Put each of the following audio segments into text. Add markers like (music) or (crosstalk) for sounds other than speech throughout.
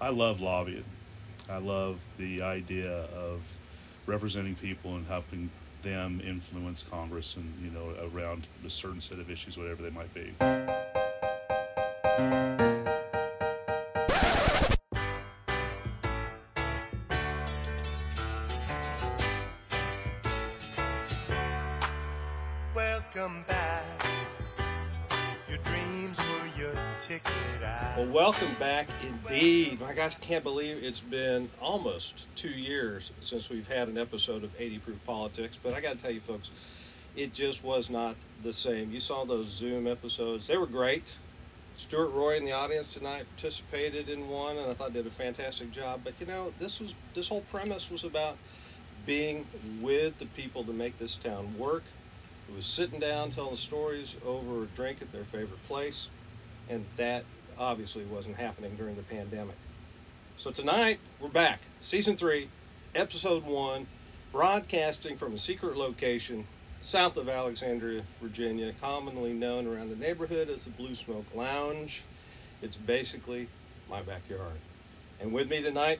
I love lobbying. I love the idea of representing people and helping them influence Congress and you know around a certain set of issues, whatever they might be. Welcome back indeed. My gosh, I can't believe it's been almost two years since we've had an episode of 80 Proof Politics. But I got to tell you, folks, it just was not the same. You saw those Zoom episodes, they were great. Stuart Roy in the audience tonight participated in one, and I thought did a fantastic job. But you know, this was this whole premise was about being with the people to make this town work. It was sitting down, telling stories over a drink at their favorite place, and that obviously wasn't happening during the pandemic. So tonight, we're back. Season 3, Episode 1, broadcasting from a secret location south of Alexandria, Virginia, commonly known around the neighborhood as the Blue Smoke Lounge. It's basically my backyard. And with me tonight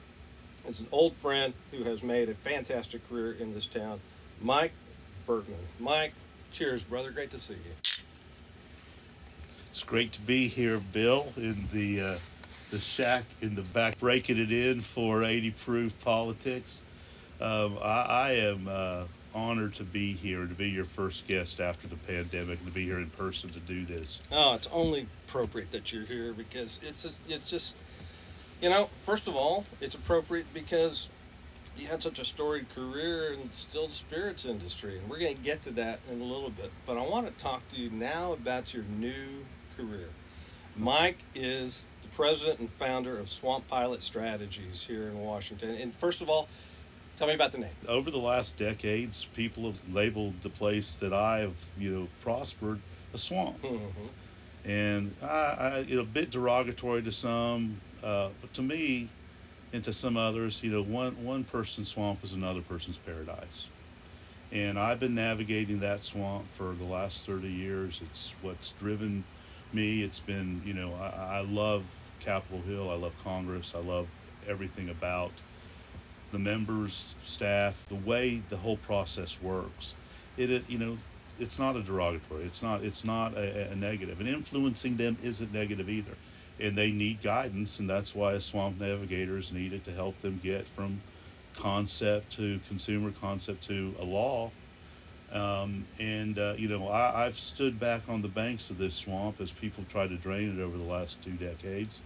is an old friend who has made a fantastic career in this town, Mike Bergman. Mike, cheers, brother. Great to see you. It's great to be here, Bill, in the uh, the shack in the back, breaking it in for 80 proof politics. Um, I, I am uh, honored to be here, to be your first guest after the pandemic, and to be here in person to do this. Oh, it's only appropriate that you're here because it's just, it's just, you know, first of all, it's appropriate because you had such a storied career in distilled spirits industry, and we're going to get to that in a little bit. But I want to talk to you now about your new career. Mike is the president and founder of Swamp Pilot Strategies here in Washington. And first of all, tell me about the name. Over the last decades, people have labeled the place that I have, you know, prospered a swamp. Mm-hmm. and I, I you know, a bit derogatory to some, uh, but to me, and to some others, you know, one one person's swamp is another person's paradise, and I've been navigating that swamp for the last thirty years. It's what's driven me. It's been, you know, I, I love Capitol Hill. I love Congress. I love everything about the members, staff, the way the whole process works. It, it you know, it's not a derogatory. It's not. It's not a, a negative. And influencing them isn't negative either. And they need guidance, and that's why swamp navigators need it to help them get from concept to consumer concept to a law. Um, and uh, you know, I, I've stood back on the banks of this swamp as people have tried to drain it over the last two decades,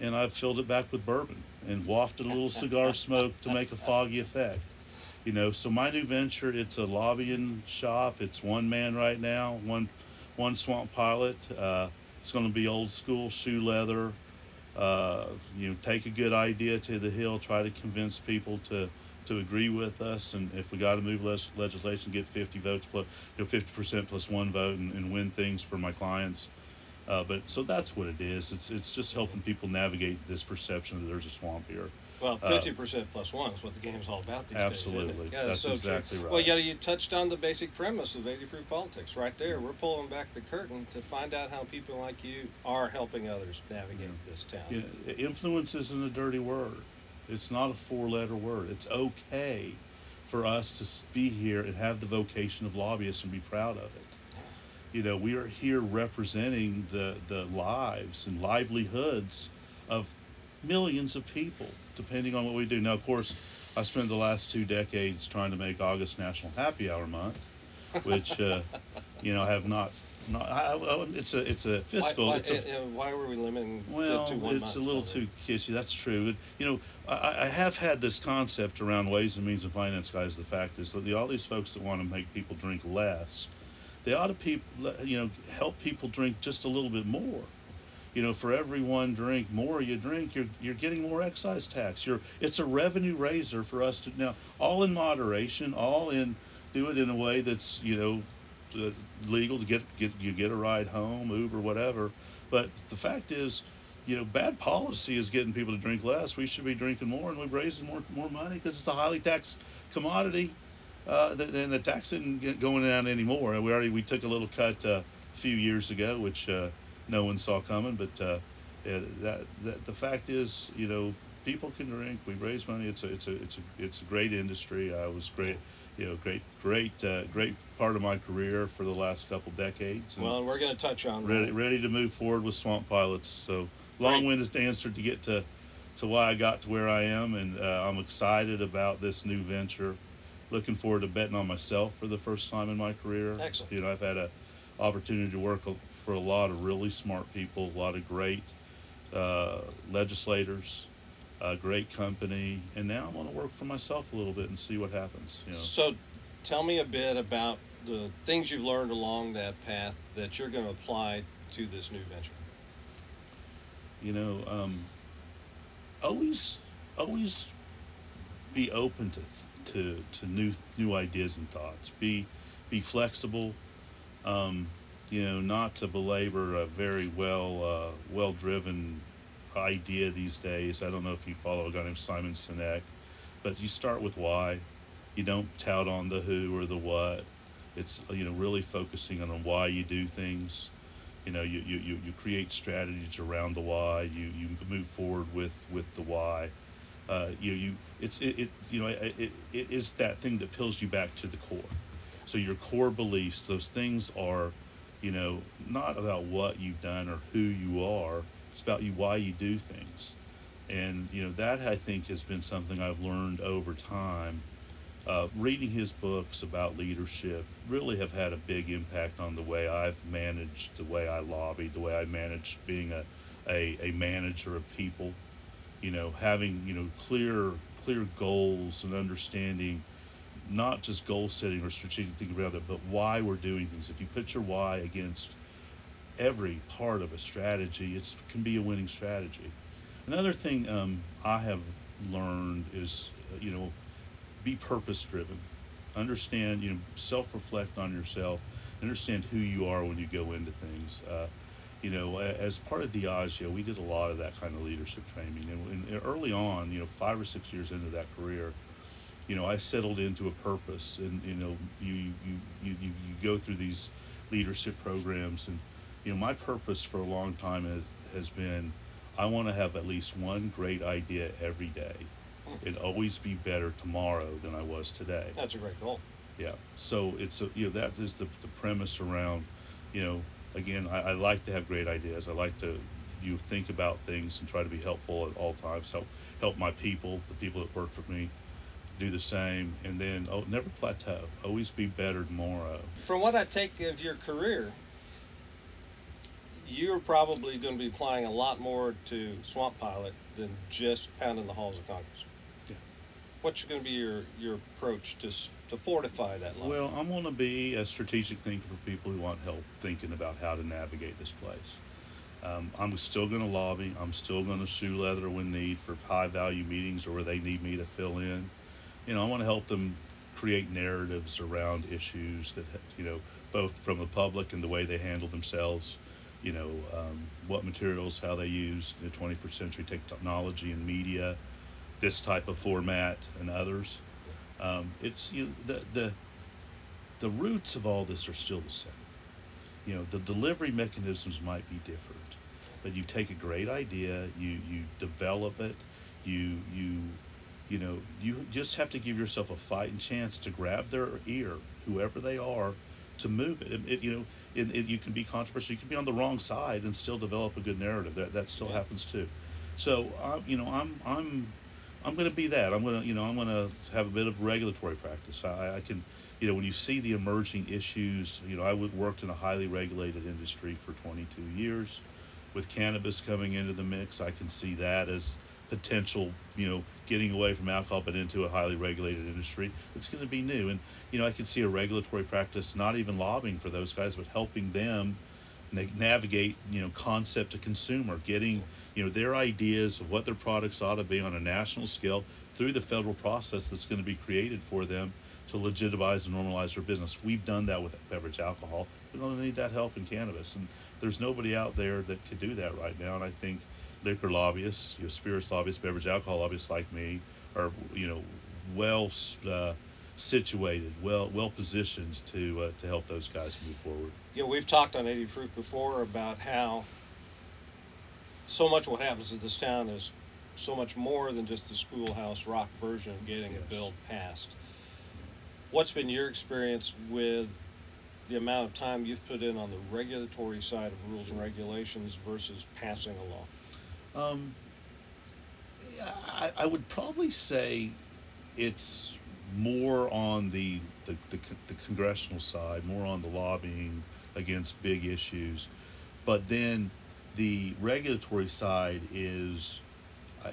and I've filled it back with bourbon and wafted a little (laughs) cigar smoke to make a foggy effect. You know so my new venture it's a lobbying shop. It's one man right now one one swamp pilot. Uh, it's going to be old school shoe leather. Uh, you know take a good idea to the hill try to convince people to to agree with us and if we got to move les- legislation get 50 votes plus you know 50% plus one vote and, and win things for my clients uh, but so that's what it is it's it's just helping people navigate this perception that there's a swamp here Well, fifty percent plus one is what the game's all about these Absolutely. days. Yeah, That's so true. exactly right. Well, yeah, you touched on the basic premise of 80 proof politics right there. We're pulling back the curtain to find out how people like you are helping others navigate this town. Know, influence isn't a dirty word. It's not a four letter word. It's okay for us to be here and have the vocation of lobbyists and be proud of it. You know, we are here representing the, the lives and livelihoods of millions of people, depending on what we do. Now, of course, I spent the last two decades trying to make August National Happy Hour Month, which, uh, you know, have not. Not, I, I- it's a it's a fiscal. why, it's a, uh, why were we limiting well, to, to one it's month? a little too kitschy. That's true. But, you know, I, I have had this concept around ways and means of finance, guys. The fact is that the, all these folks that want to make people drink less, they ought to peop, you know help people drink just a little bit more. You know, for every one drink more you drink, you're you're getting more excise tax. You're it's a revenue raiser for us to now all in moderation, all in do it in a way that's you know uh, legal to get get you get a ride home, Uber, whatever. But the fact is, you know, bad policy is getting people to drink less. We should be drinking more, and we're raising more more money because it's a highly taxed commodity. Uh, and the tax isn't going down anymore. We already we took a little cut uh, a few years ago, which uh, no one saw coming. But uh, that, that the fact is, you know, people can drink. We raise money. It's a it's a it's a it's a great industry. I was great, you know, great great uh, great part of my career for the last couple decades. and Well, and we're going to touch on ready that. ready to move forward with Swamp Pilots. So long-winded answer to get to to why I got to where I am, and uh, I'm excited about this new venture. Looking forward to betting on myself for the first time in my career. Excellent. You know, I've had a opportunity to work for a lot of really smart people, a lot of great uh, legislators, a great company, and now I'm going to work for myself a little bit and see what happens. You know. So, tell me a bit about the things you've learned along that path that you're going to apply to this new venture. you know um, always always be open to to to new new ideas and thoughts be be flexible um, you know not to belabor a very well uh, well driven idea these days. I don't know if you follow a guy named simon sinek but you start with why. You don't tout on the who or the what. It's you know really focusing on the why you do things. You know you, you, you, create strategies around the why. You, you move forward with with the why. Uh, you know you it's it, it you know it, it, it is that thing that pulls you back to the core. So your core beliefs those things are you know not about what you've done or who you are it's about you why you do things and you know that i think has been something i've learned over time uh, reading his books about leadership really have had a big impact on the way I've managed, the way I lobbied, the way I managed being a, a, a manager of people. You know, having you know clear clear goals and understanding, not just goal setting or strategic thinking about it, but why we're doing things. If you put your why against every part of a strategy, it can be a winning strategy. Another thing um, I have learned is, uh, you know, be purpose driven. Understand, you know, self reflect on yourself. Understand who you are when you go into things. Uh, you know, as part of Diageo, we did a lot of that kind of leadership training. And, and early on, you know, five or six years into that career, you know, I settled into a purpose. And, you know, you, you, you, you, you go through these leadership programs. And, you know, my purpose for a long time has, been I want to have at least one great idea every day hmm. and always be better tomorrow than I was today. That's a great goal. Yeah. So it's a, you know that is the, the premise around, you know, again I, I like to have great ideas. I like to you think about things and try to be helpful at all times. Help help my people, the people that work for me, do the same, and then oh never plateau. Always be better tomorrow. From what I take of your career, you're probably going to be applying a lot more to Swamp Pilot than just pounding the halls of Congress. Yeah. What's going to be your, your approach to, to fortify that line? Well, I'm going to be a strategic thinker for people who want help thinking about how to navigate this place. Um, I'm still going to lobby. I'm still going to shoe leather when need for high value meetings or where they need me to fill in. You know, I want to help them create narratives around issues that, you know, both from the public and the way they handle themselves. You know, um, what materials, how they use the 21st century technology and media, this type of format, and others. Um, it's you know, the the the roots of all this are still the same. You know, the delivery mechanisms might be different, but you take a great idea, you you develop it, you you you know, you just have to give yourself a fighting chance to grab their ear, whoever they are, to move it. it, it you know, it, it, you can be controversial. You can be on the wrong side and still develop a good narrative. That that still happens too. So, you know, I'm I'm I'm going to be that. I'm going to, you know, I'm going to have a bit of regulatory practice. I, I can, you know, when you see the emerging issues, you know, I worked in a highly regulated industry for 22 years. With cannabis coming into the mix, I can see that as potential, you know, getting away from alcohol but into a highly regulated industry. that's going to be new, and you know, I can see a regulatory practice, not even lobbying for those guys, but helping them na- navigate you know concept to consumer getting you know their ideas of what their products ought to be on a national scale through the federal process that's going to be created for them to legitimize and normalize their business we've done that with beverage alcohol we don't need that help in cannabis and there's nobody out there that could do that right now and i think liquor lobbyists you know, spirits lobbyists beverage alcohol lobbyists like me are you know well uh, situated well well positioned to uh, to help those guys move forward you know, we've talked on 80 Proof before about how so much of what happens in this town is so much more than just the schoolhouse rock version of getting Yes. a bill passed. What's been your experience with the amount of time you've put in on the regulatory side of rules and regulations versus passing a law? Um, I, I would probably say it's more on the, the, the, the congressional side, more on the lobbying against big issues. But then the regulatory side is,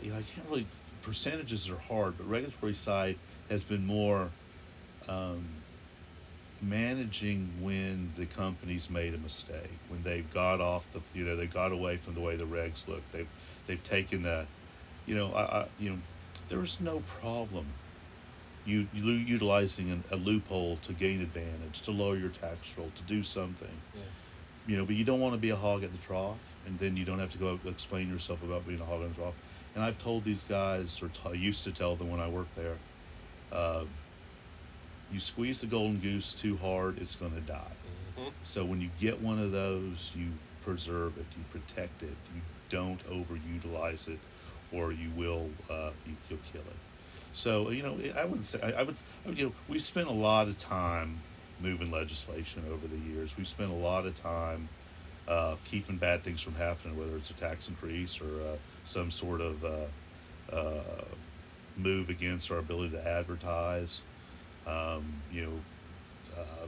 you know, I can't really, percentages are hard, but regulatory side has been more um, managing when the companies made a mistake, when they've got off the, you know, they got away from the way the regs look. They've, they've taken the, you know, I, I you know, there's no problem you, you utilizing an, a loophole to gain advantage, to lower your tax roll, to do something. Yeah. You know, but you don't want to be a hog at the trough, and then you don't have to go explain yourself about being a hog at the trough. And I've told these guys, or t- I used to tell them when I worked there, uh, you squeeze the golden goose too hard, it's going to die. Mhm. So when you get one of those, you preserve it, you protect it, you don't overutilize it, or you will uh, you, you'll kill it. So you know, I wouldn't say I, I would. I would, You know, we've spent a lot of time moving legislation over the years. We've spent a lot of time uh, keeping bad things from happening, whether it's a tax increase or uh, some sort of uh, uh, move against our ability to advertise. Um, you know, uh,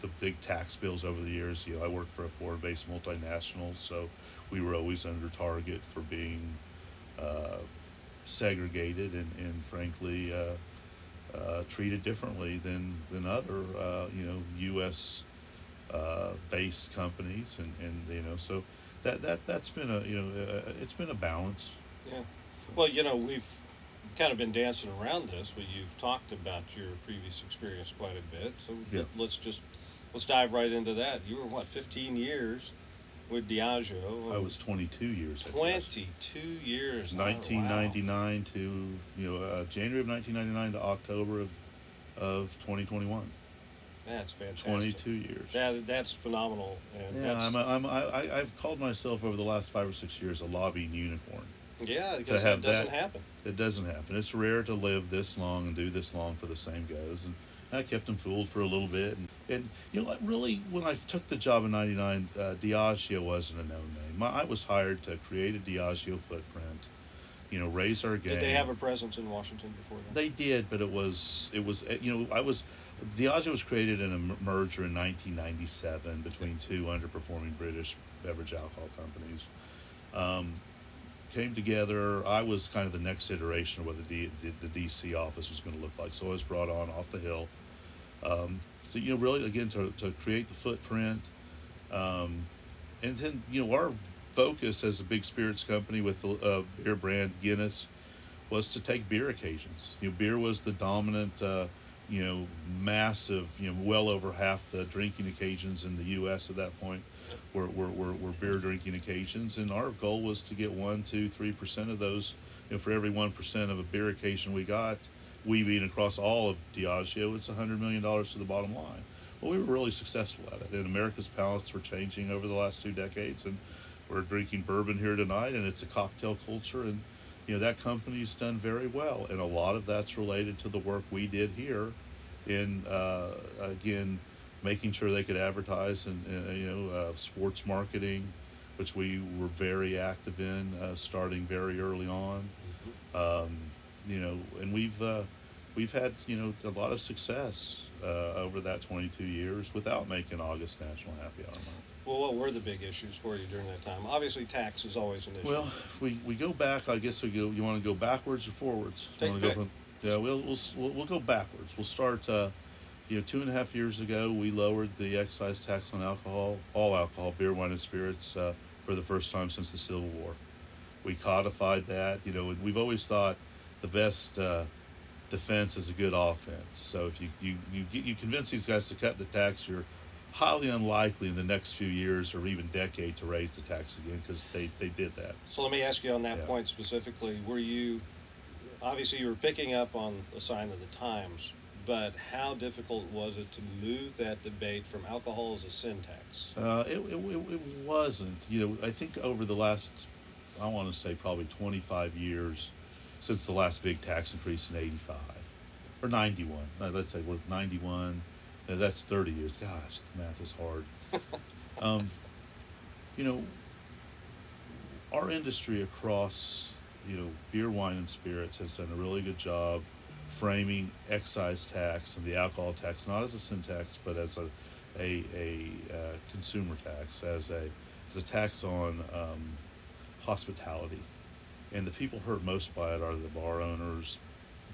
the big tax bills over the years. You know, I worked for a foreign-based multinational, so we were always under target for being uh, segregated and, and frankly uh, uh, treated differently than than other uh, you know U.S. Uh, based companies, and, and you know so that that that's been a you know uh, it's been a balance. Yeah. Well, you know, we've kind of been dancing around this, but you've talked about your previous experience quite a bit. So Yeah. let's just let's dive right into that. You were what, 15 years with Diageo? I was 22 years. at Diageo. 22 years. Oh, wow. 1999 to you know uh, January of 1999 to October of of 2021. That's fantastic. 22 years. That that's phenomenal. And yeah, I'm, a, I'm I, I've called myself over the last five or six years a lobbying unicorn. yeah, because that doesn't that- happen. It doesn't happen. It's rare to live this long and do this long for the same goes. And I kept them fooled for a little bit. And, and you know? Really, when I took the job in '99, uh, Diageo wasn't a known name. My, I was hired to create a Diageo footprint. You know, raise our game. Did they have a presence in Washington before then? They did, but it was it was uh, you know I was Diageo was created in a merger in 1997 between two underperforming British beverage alcohol companies. Um, came together. I was kind of the next iteration of what the, D, the, the DC office was going to look like. So I was brought on off the hill. Um, so you know, really again to, to create the footprint, um, and then you know our focus as a big spirits company with the uh, beer brand Guinness was to take beer occasions. You know, beer was the dominant, uh, you know, massive, you know, well over half the drinking occasions in the U.S. at that point were, were, were, were beer drinking occasions. And our goal was to get one, two, three percent of those. You know, for every one percent of a beer occasion we got, we being across all of Diageo, it's a hundred million dollars to the bottom line. Well, we were really successful at it, and America's palates were changing over the last two decades, and we're drinking bourbon here tonight, and it's a cocktail culture, and you know that company's done very well, and a lot of that's related to the work we did here, in uh, again making sure they could advertise and uh, you know uh, sports marketing, which we were very active in, uh, starting very early on. Um, you know, and we've uh, we've had you know a lot of success uh, over that 22 years without making August National Happy Hour Month. Well, what were the big issues for you during that time? Obviously, tax is always an issue. Well, if we, we go back, I guess we go. You want to go backwards or forwards? Take from- yeah, we'll, we'll we'll we'll go backwards. We'll start. Uh, you know, two and a half years ago, we lowered the excise tax on alcohol, all alcohol, beer, wine, and spirits, uh, for the first time since the Civil War. We codified that. You know, and we've always thought the best uh, defense is a good offense. So if you you you get, you convince these guys to cut the tax, you're highly unlikely in the next few years or even decade to raise the tax again because they, they did that. So let me ask you on that Yeah. point specifically. Were you obviously you were picking up on a sign of the times, but how difficult was it to move that debate from alcohol as a sin tax? Uh, it, it, it, it wasn't. You know, I think over the last I want to say probably 25 years since the last big tax increase in 85 or 91. No, let's say we're 91. No, that's 30 years. Gosh, the math is hard. (laughs) um, you know, our industry across, you know, beer, wine, and spirits has done a really good job framing excise tax and the alcohol tax not as a sin tax but as a a, a uh, consumer tax as a as a tax on um, hospitality and the people hurt most by it are the bar owners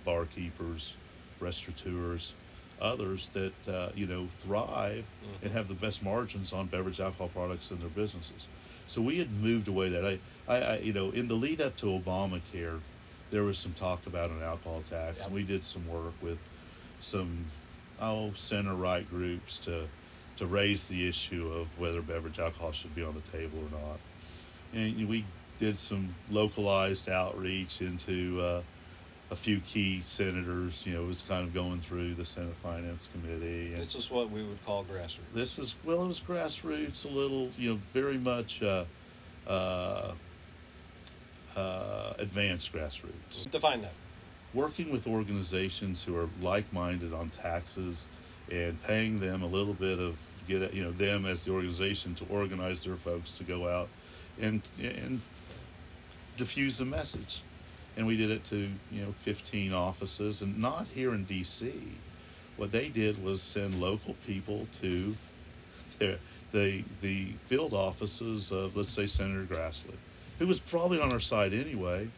barkeepers restaurateurs others that uh, you know thrive and have the best margins on beverage alcohol products in their businesses so we had moved away that I, I, I you know in the lead up to obamacare there was some talk about an alcohol tax, Yep. and we did some work with some oh center right groups to to raise the issue of whether beverage alcohol should be on the table or not. And we did some localized outreach into uh, a few key senators. You know, it was kind of going through the Senate Finance Committee. And This is what we would call grassroots. this is well, it was grassroots, a little, you know, very much uh, uh, uh, advanced grassroots Define that. working with organizations who are like-minded on taxes and paying them a little bit of get you know them as the organization to organize their folks to go out and and diffuse the message and we did it to you know 15 offices and not here in DC what they did was send local people to their, the the field offices of let's say Senator Grassley who was probably on our side anyway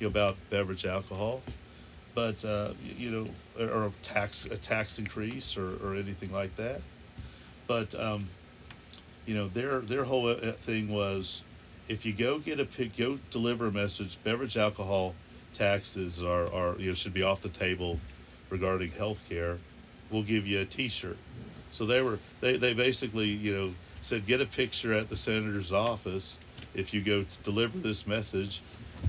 you know, about beverage alcohol, but uh, you know, or, a tax a tax increase or, or anything like that. But um, you know, their their whole uh, thing was, if you go get a pic, go deliver a message, beverage alcohol taxes are, are you know should be off the table regarding health care. We'll give you a T-shirt. So they were they, they basically you know said get a picture at the senator's office if you go to deliver this message,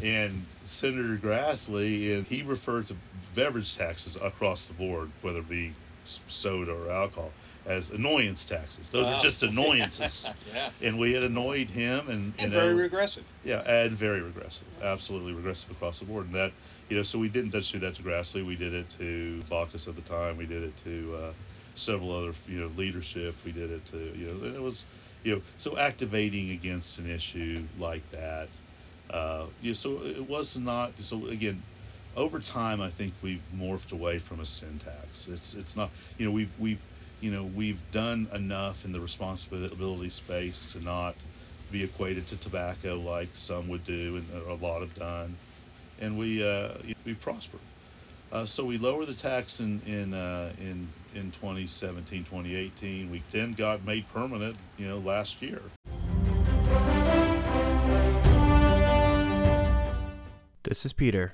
and Senator Grassley and he referred to beverage taxes across the board, whether it be soda or alcohol, as annoyance taxes. Those Wow. are just annoyances. (laughs) Yeah. And we had annoyed him, and And know, very regressive. yeah, and very regressive, absolutely regressive across the board. And that, you know, so we didn't just do that to Grassley. We did it to Baucus at the time. We did it to uh, several other, you know, leadership. We did it to, you know, and it was, you know, so activating against an issue like that. Uh, you know, so it was not. So again, over time, I think we've morphed away from a sin tax. It's it's not. You know, we've we've you know we've done enough in the responsibility space to not be equated to tobacco like some would do and a lot have done, and we uh, we prospered. Uh, so we lowered the tax in in uh, in in 2017, 2018. We then got made permanent, you know, last year. This is Peter.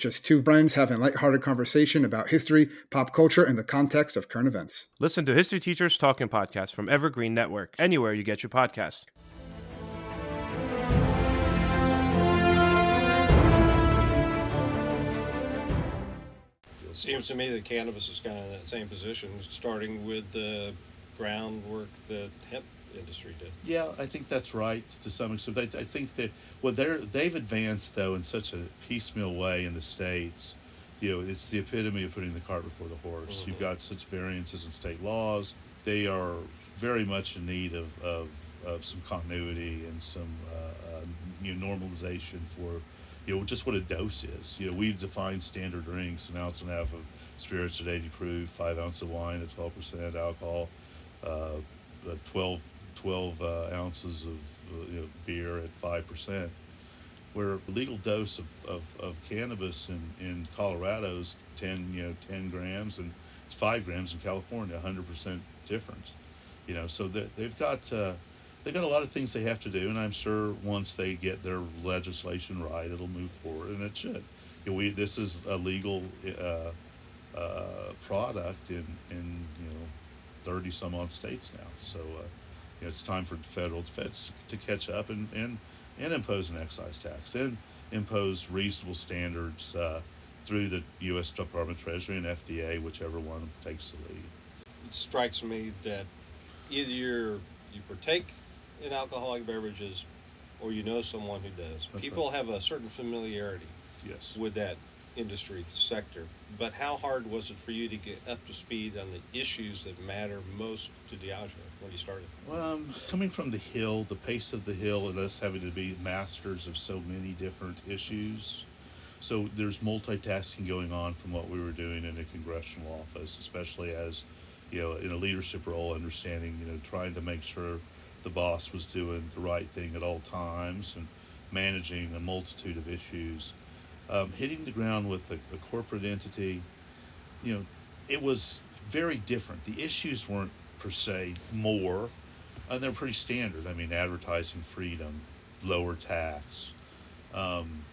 Just two friends having a lighthearted conversation about history, pop culture, and the context of current events. Listen to History Teachers Talking Podcast from Evergreen Network, anywhere you get your podcast. It seems to me that cannabis is kind of in that same position, starting with the groundwork that hemp industry did. Yeah, I think that's right to some extent. I, I think that well, they're they've advanced though in such a piecemeal way in the states. You know, it's the epitome of putting the cart before the horse. You've got such variances in state laws. They are very much in need of of, of some continuity and some uh, uh, you know normalization for you know just what a dose is. You know, we define standard drinks: an ounce and a half of spirits at eighty proof, five ounce of wine at twelve percent alcohol, uh, uh, 12, 12 uh, ounces of uh, you know, beer at five percent. Where a legal dose of, of, of cannabis in, in Colorado is ten you know ten grams and it's five grams in California, hundred percent difference. You know, so they've got uh, they've got a lot of things they have to do, and I'm sure once they get their legislation right, it'll move forward, and it should. you know, we this is a legal uh, uh, product in in you know thirty some odd states now. So uh, you know, it's time for federal feds to catch up and and and impose an excise tax and impose reasonable standards uh, through the U.S. Department of Treasury and FDA, whichever one takes the lead. It strikes me that either you're, you partake in alcoholic beverages or you know someone who does. That's People right. have a certain familiarity Yes. with that industry sector. But how hard was it for you to get up to speed on the issues that matter most to Diageo when you started? Well, um, coming from the hill, the pace of the hill, and us having to be masters of so many different issues. So there's multitasking going on from what we were doing in the congressional office, especially as, you know, in a leadership role, understanding, you know, trying to make sure the boss was doing the right thing at all times and managing a multitude of issues. Um, hitting the ground with a, a corporate entity, you know, it was very different. The issues weren't per se more, uh, they're pretty standard. I mean, advertising freedom, lower tax. Um,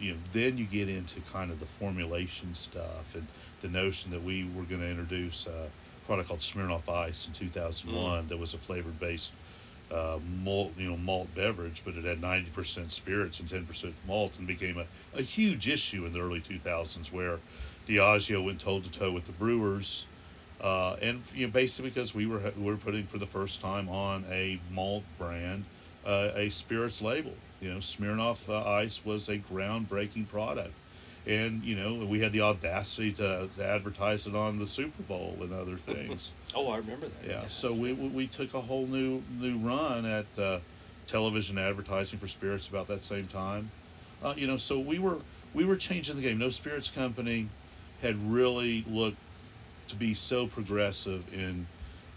you know, then you get into kind of the formulation stuff and the notion that we were going to introduce a product called Smirnoff Ice in 2001 that was a flavored based uh, malt, you know, malt beverage, but it had 90% spirits and 10% malt, and became a, a huge issue in the early 2000s, where Diageo went toe to toe with the brewers, uh, and you know, basically because we were we were putting for the first time on a malt brand uh, a spirits label. You know, Smirnoff uh, Ice was a groundbreaking product, and you know we had the audacity to, to advertise it on the Super Bowl and other (laughs) things. Oh, I remember that. Yeah, so we, we, we took a whole new new run at uh, television advertising for spirits about that same time. Uh, you know, so we were we were changing the game. No spirits company had really looked to be so progressive in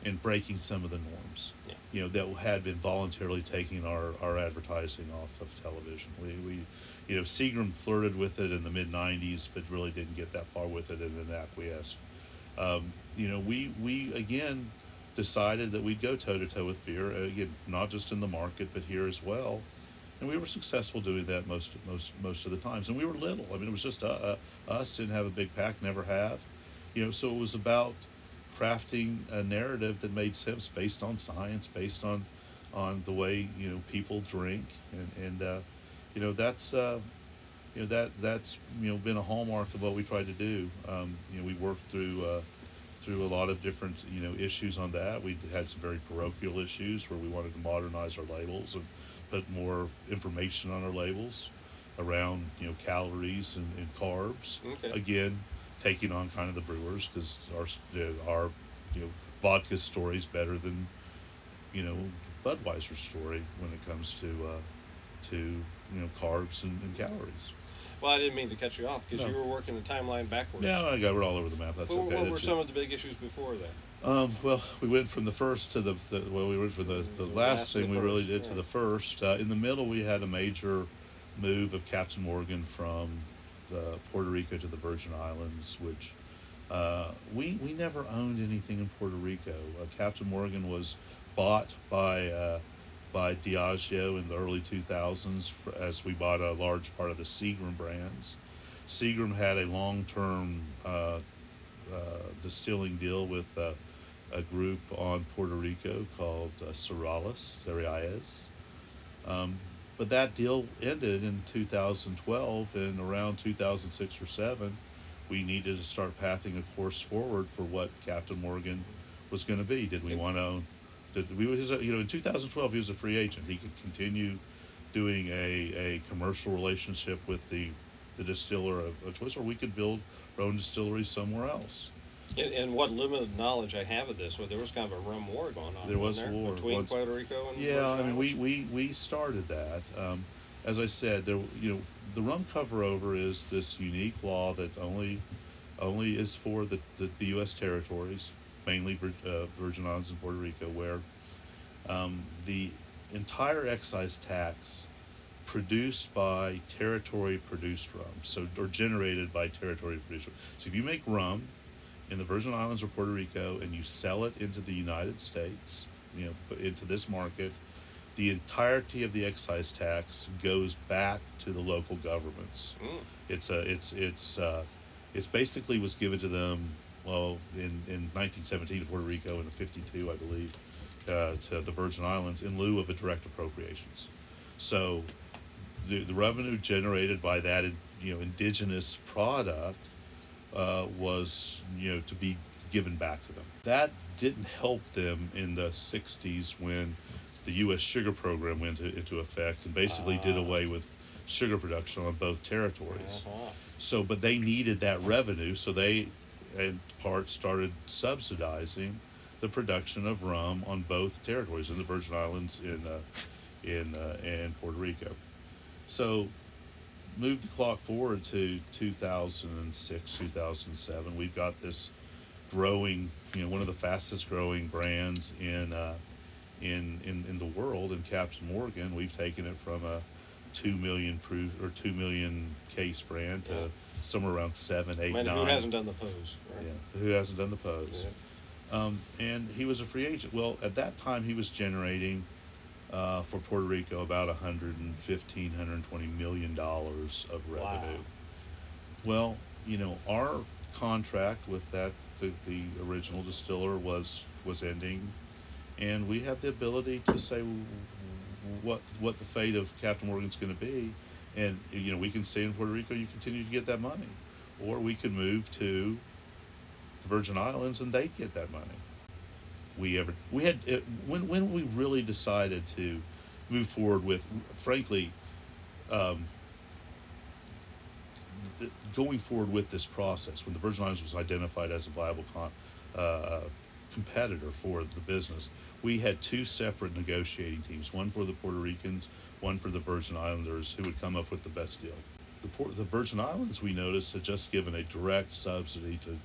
in breaking some of the norms. Yeah. You know that had been voluntarily taking our, our advertising off of television. We, we you know Seagram flirted with it in the mid '90s, but really didn't get that far with it and then acquiesced um, you know, we we again decided that we'd go toe to toe with beer uh, again, not just in the market but here as well, and we were successful doing that most most most of the times. And we were little. I mean, it was just uh, uh, us didn't have a big PAC, never have, you know. So it was about crafting a narrative that made sense based on science, based on on the way you know people drink, and and uh, you know that's. Uh, you know that that's you know been a hallmark of what we tried to do. Um, you know, we worked through uh, through a lot of different you know issues on that. We had some very parochial issues where we wanted to modernize our labels and put more information on our labels around you know calories and, and carbs. Okay. Again, taking on kind of the brewers because our our you know vodka story is better than you know Budweiser's story when it comes to uh, to you know carbs and, and calories. Well, I didn't mean to cut you off because No. you were working the timeline backwards. Yeah, I got we're all over the map. That's What, okay. what were That's some it. of the big issues before that? Um, well, we went from the first to the, the well, we went from the, the, The last thing we really did to the first. Uh, in the middle, we had a major move of Captain Morgan from the Puerto Rico to the Virgin Islands, which uh, we we never owned anything in Puerto Rico. Uh, Captain Morgan was bought by uh, by Diageo in the early 2000s for, as we bought a large part of the Seagram brands. Seagram had a long-term uh, uh, distilling deal with uh, a group on Puerto Rico called uh, Serrallés. Um, but that deal ended in 2012, and around 2006 or 7, we needed to start pathing a course forward for what Captain Morgan was going to be. Did we want to own? Did we? his- You know, in 2012, he was a free agent. He could continue doing a, a commercial relationship with the the distiller of, of choice, or we could build our own distillery somewhere else. And, and what limited knowledge I have of this, well, there was kind of a rum war going on. There was a war. between Once- Puerto Rico and Yeah, I mean, we, we, we started that. Um, as I said, there, you know, the rum cover over is this unique law that only, only is for the, the, the U.S. territories, mainly uh, Virgin Islands and Puerto Rico, where um, the entire excise tax produced by territory produced rum, so or generated by territory produced rum. So if you make rum in the Virgin Islands or Puerto Rico and you sell it into the United States, you know, into this market, the entirety of the excise tax goes back to the local governments. Mm. It's a it's it's uh, it's basically was given to them well in, in 1917 to Puerto Rico and in 52 I believe uh, to the Virgin Islands in lieu of a direct appropriations. So the the revenue generated by that you know indigenous product uh, was you know to be given back to them. That didn't help them in the 60s when the U.S. sugar program went into, into effect and basically did away with sugar production on both territories. Uh-huh. So, but they needed that revenue, so they, in part, started subsidizing the production of rum on both territories in the Virgin Islands in uh, in uh, and Puerto Rico. So, move the clock forward to 2006, 2007. We've got this growing, you know, one of the fastest growing brands in uh, in, in in the world in Captain Morgan. We've taken it from a two million proof or two million case brand to Yeah. somewhere around seven, eight, Man, nine. who hasn't done the pose? Right? Yeah, who hasn't done the pose? Yeah. Um, and he was a free agent. Well, at that time, he was generating uh, for Puerto Rico about 115, 120 million dollars of revenue. Wow. Well, you know, our contract with that the, the original distiller was was ending, and we had the ability to say what what the fate of Captain Morgan's going to be, and you know we can stay in Puerto Rico, you continue to get that money, or we could move to the Virgin Islands and they get that money. We ever we had uh, when when we really decided to move forward with, frankly, um, th- going forward with this process when the Virgin Islands was identified as a viable con- uh, competitor for the business, we had two separate negotiating teams: one for the Puerto Ricans, one for the Virgin Islanders, who would come up with the best deal. The, Por- the Virgin Islands, we noticed, had just given a direct subsidy to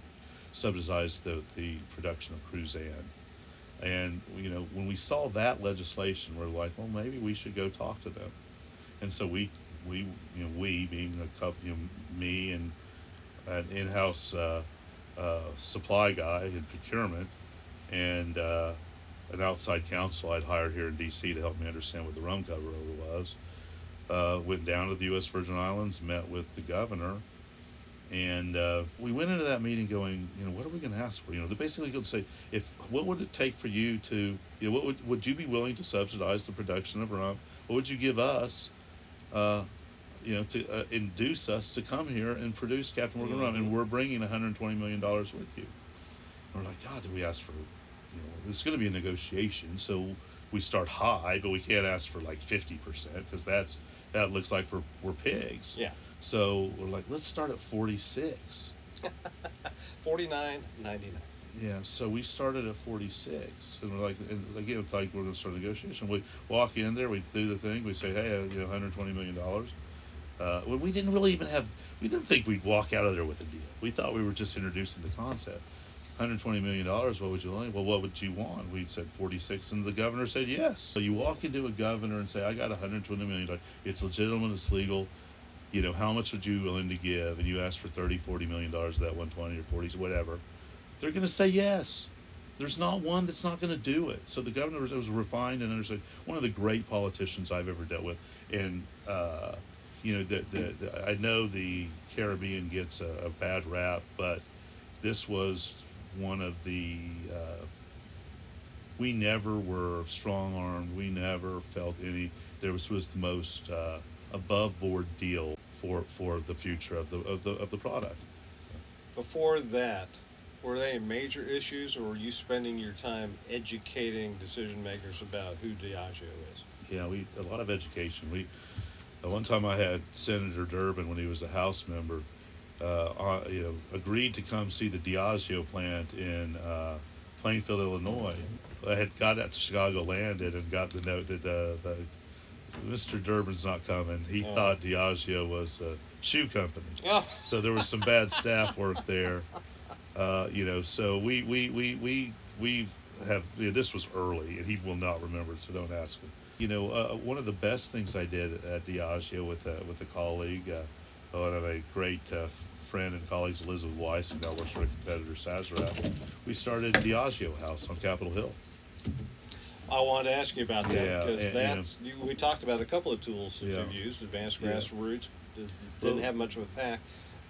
subsidize the, the production of Cruzan. And you know, when we saw that legislation, we're like, well, maybe we should go talk to them. And so we, we, you know, we being a couple, you know, me and an in-house uh, uh, supply guy in procurement, and uh, an outside counsel I'd hired here in D.C. to help me understand what the rum cover over was. Uh, went down to the U.S. Virgin Islands, met with the governor, and uh, we went into that meeting going, you know, what are we going to ask for? You know, they're basically going to say, if what would it take for you to, you know, what would would you be willing to subsidize the production of rum? What would you give us, uh, you know, to uh, induce us to come here and produce Captain Morgan rum? And we're bringing 120 million dollars with you. And we're like, God, did we ask for? You know, it's going to be a negotiation, so we start high, but we can't ask for like 50 percent because that's that looks like we're we're pigs. Yeah. So we're like, let's start at 46. (laughs) Forty-nine ninety-nine. Yeah, so we started at 46. And we're like, and again, like we're going to start a negotiation. We walk in there, we do the thing, we say, hey, you know, $120 million. Uh, well, we didn't really even have, we didn't think we'd walk out of there with a deal. We thought we were just introducing the concept. $120 million, what would you like? Well, what would you want? We said 46, and the governor said yes. So you walk into a governor and say, I got $120 million. It's legitimate, it's legal. You know, how much would you willing to give? And you ask for 30, 40 million dollars of that 120 or 40, whatever. They're going to say yes. There's not one that's not going to do it. So the governor was, was refined and understood. One of the great politicians I've ever dealt with. And, uh, you know, the, the, the, I know the Caribbean gets a, a bad rap, but this was one of the. Uh, we never were strong armed. We never felt any. There was was the most uh, above board deal for for the future of the of the of the product. Before that, were there any major issues, or were you spending your time educating decision makers about who Diageo is? Yeah, we a lot of education. We at one time I had Senator Durbin when he was a House member, uh, uh, you know, agreed to come see the Diageo plant in uh, Plainfield, Illinois. I had got out to Chicago, landed, and got the note that uh, the Mr. Durbin's not coming. He Oh. thought Diageo was a shoe company. Oh, So there was some bad staff work there. Uh, you know, so we we we we we have you know, this was early, and he will not remember it, so don't ask him. You know, uh, one of the best things I did at Diageo with a, with a colleague, one of a great uh, friend and colleague, Elizabeth Weiss, who now works for a competitor, Sazerac. We started Diageo House on Capitol Hill. I wanted to ask you about that Yeah, because and- that's you, we talked about a couple of tools that Yeah. you've used. Advanced grassroots did- didn't have much of a PAC,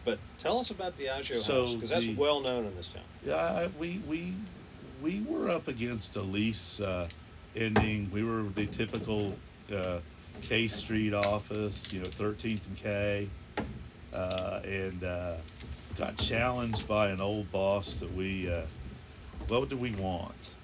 but tell us about Diageo So House because that's the- well known in this town. Yeah, I, we we we were up against a lease uh, ending. We were the typical uh, K Street office, you know, 13th and K, uh, and uh, got challenged by an old boss that we, uh, what do we want?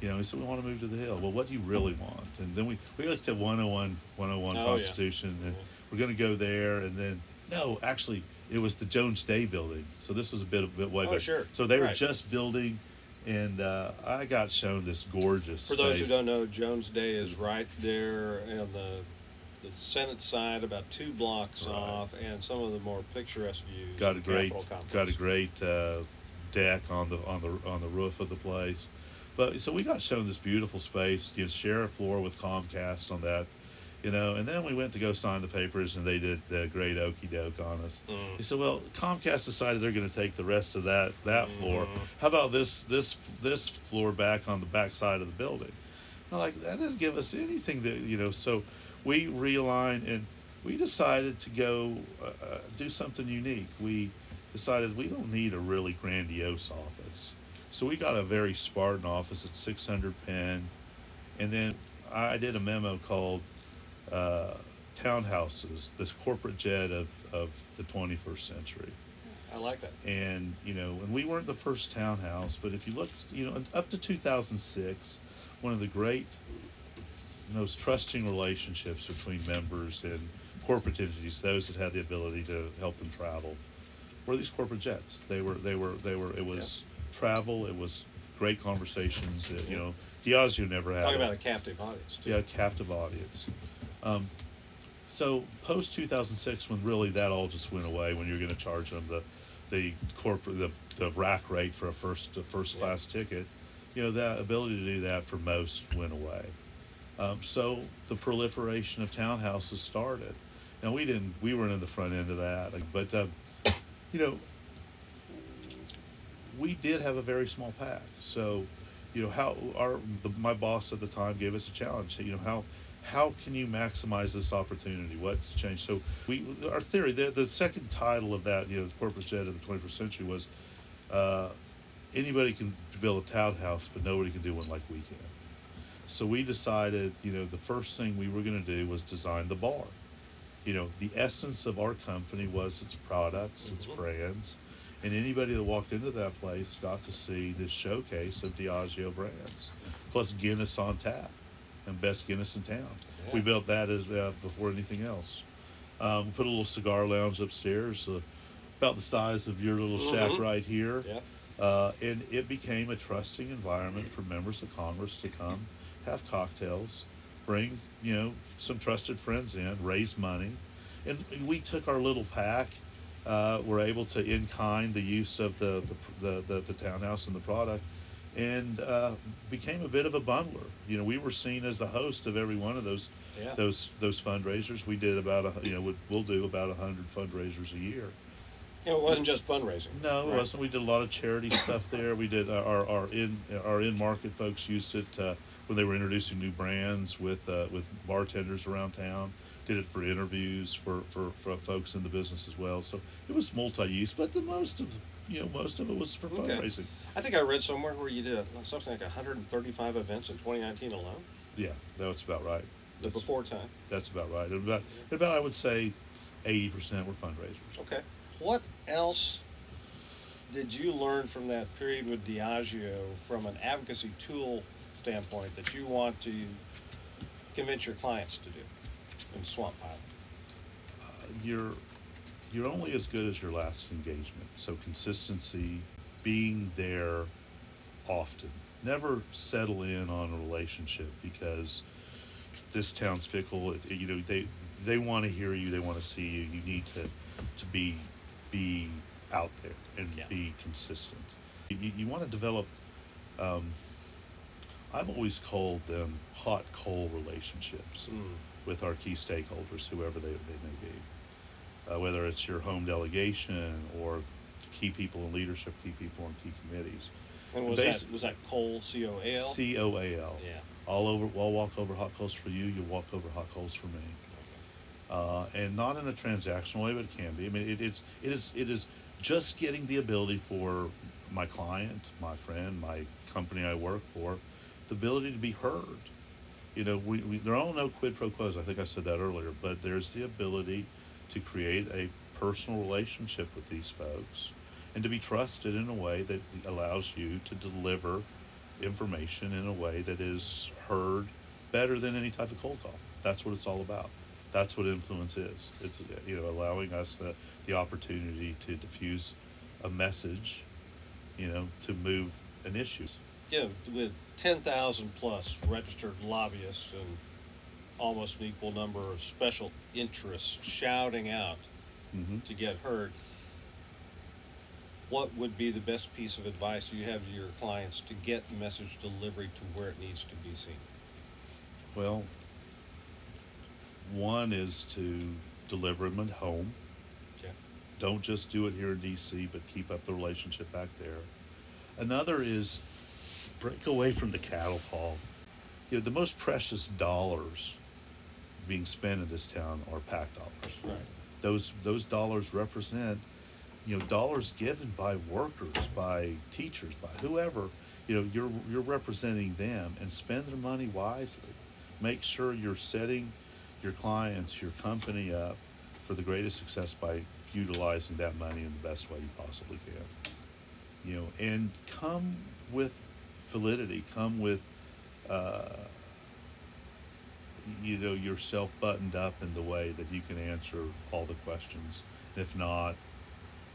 You know, he said we want to move to the hill. Well, what do you really want? And then we we looked at 101 101 Oh, yeah. Constitution, and we're going to go there, and then no, actually. It was the Jones Day building, so this was a bit, of a bit way Oh, back. sure. So they were Right. just building, and uh, I got shown this gorgeous. For those who don't know, Jones Day is right there on the the Senate side, about two blocks Right. off, and some of the more picturesque views. got a great, got a great uh, deck on the on the on the roof of the place. But so we got shown this beautiful space. You know, share a floor with Comcast on that. You know, and then we went to go sign the papers, and they did a great okey doke on us. Mm. He said, "Well, Comcast decided they're going to take the rest of that that floor. Mm-hmm. How about this this this floor back on the back side of the building?" I'm like that didn't give us anything that you know. So we realigned and we decided to go uh, uh, do something unique. We decided we don't need a really grandiose office, so we got a very Spartan office at 600 Penn, and then I did a memo called uh, "Townhouses: The Corporate Jet of of the 21st Century." I like that. and you know, and we weren't the first townhouse, but if you look, you know, up to 2006, one of the great, most trusting relationships between members and corporate entities, those that had the ability to help them travel, were these corporate jets. They were, they were, they were. It was travel. It was great conversations. It, you know, Diageo never had. Talk about a captive audience. Too. Yeah, captive audience. Um, so post two thousand six, when really that all just went away, when you're going to charge them the the corporate the, the rack rate for a first a first class ticket, you know that ability to do that for most went away. Um, so the proliferation of townhouses started. Now we didn't we weren't in the front end of that, but um, you know we did have a very small PAC. So, you know, how our the, my boss at the time gave us a challenge. You know, how how can you maximize this opportunity? What's changed? So we our theory the the second title of that you know the corporate jet of the 21st century was uh, anybody can build a townhouse, but nobody can do one like we can. So we decided, you know, the first thing we were going to do was design the bar. You know, the essence of our company was its products, its brands, and anybody that walked into that place got to see this showcase of Diageo brands, plus Guinness on tap, and best Guinness in town. We built that as uh, before anything else. Um, we put a little cigar lounge upstairs, uh, about the size of your little shack Mhm. right here. Yep. Uh, and it became a trusting environment for members of Congress to come, have cocktails, bring you know some trusted friends in, raise money, and we took our little PAC. Uh, were able to in kind the use of the the, the, the, the townhouse and the product, and uh, became a bit of a bundler. You know, we were seen as the host of every one of those Yeah. those those fundraisers. We did about a you know we'll- we'll do about a hundred fundraisers a year. Know, it wasn't just fundraising. No, it Right. wasn't. We did a lot of charity stuff there. We did uh, our our in our in market folks used it uh, when they were introducing new brands with uh, with bartenders around town. Did it for interviews for, for, for folks in the business as well. So it was multi use, but the most of you know most of it was for Okay. fundraising. I think I read somewhere where you did something like 135 events in 2019 alone. Yeah, that's about right. The That's, before time. that's about right. And about about I would say eighty percent were fundraisers. Okay. What else did you learn from that period with Diageo from an advocacy tool standpoint that you want to convince your clients to do in Swamp Pilot? you're you're only as good as your last engagement. So consistency, being there often. Never settle in on a relationship because this town's fickle. It- you know they they want to hear you. They want to see you. You need to to be be out there and Yeah. be consistent. You, you want to develop. Um, I've always called them hot coal relationships Mm. with our key stakeholders, whoever they, they may be. Uh, whether it's your home delegation or key people in leadership, key people on key committees. And was that was that Cole C O A L? C O A L. Yeah. I'll over. I'll walk over hot coals for you. you'll walk over hot coals for me. Uh, and not in a transactional way, but it can be. I mean, it, it's it is it is just getting the ability for my client, my friend, my company I work for, the ability to be heard. You know, we, we there are no quid pro quos. I think I said that earlier, but there's the ability to create a personal relationship with these folks and to be trusted in a way that allows you to deliver information in a way that is heard better than any type of cold call. That's what it's all about. That's what influence is. It's you know allowing us the, the opportunity to diffuse a message, you know, to move an issue. Yeah, with 10,000 plus registered lobbyists and almost an equal number of special interests shouting out hmm to get heard, what would be the best piece of advice you have to your clients to get the message delivery to where it needs to be seen? Well, one is to deliver them at home. Okay. Don't just do it here in DC, but keep up the relationship back there. Another is break away from the cattle call. You know, the most precious dollars being spent in this town are PAC dollars. Right. Those those dollars represent, you know, dollars given by workers, by teachers, by whoever. You know, you're you're representing them and spend their money wisely. Make sure you're setting your clients, your company up for the greatest success by utilizing that money in the best way you possibly can. You know, and come with validity, come with, uh, you know, yourself buttoned up in the way that you can answer all the questions. If not,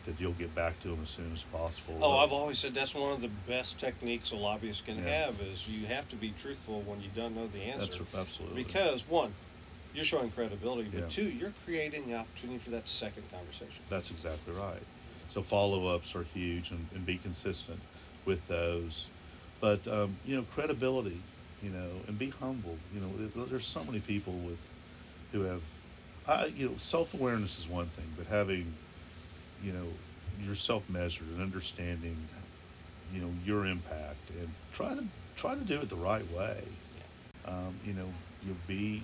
that you'll get back to them as soon as possible. Oh, I've always said that's one of the best techniques a lobbyist can Yeah. have is you have to be truthful when you don't know the answer. That's absolutely Because one, you're showing credibility, but Yeah. two, you're creating the opportunity for that second conversation. That's exactly right. So follow ups are huge and, and be consistent with those. But, um, you know, credibility, you know, and be humble. You know, there's so many people with who have, I, you know, self awareness is one thing, but having, you know, yourself measured and understanding, you know, your impact and try to try to do it the right way. Um, you know, you'll be,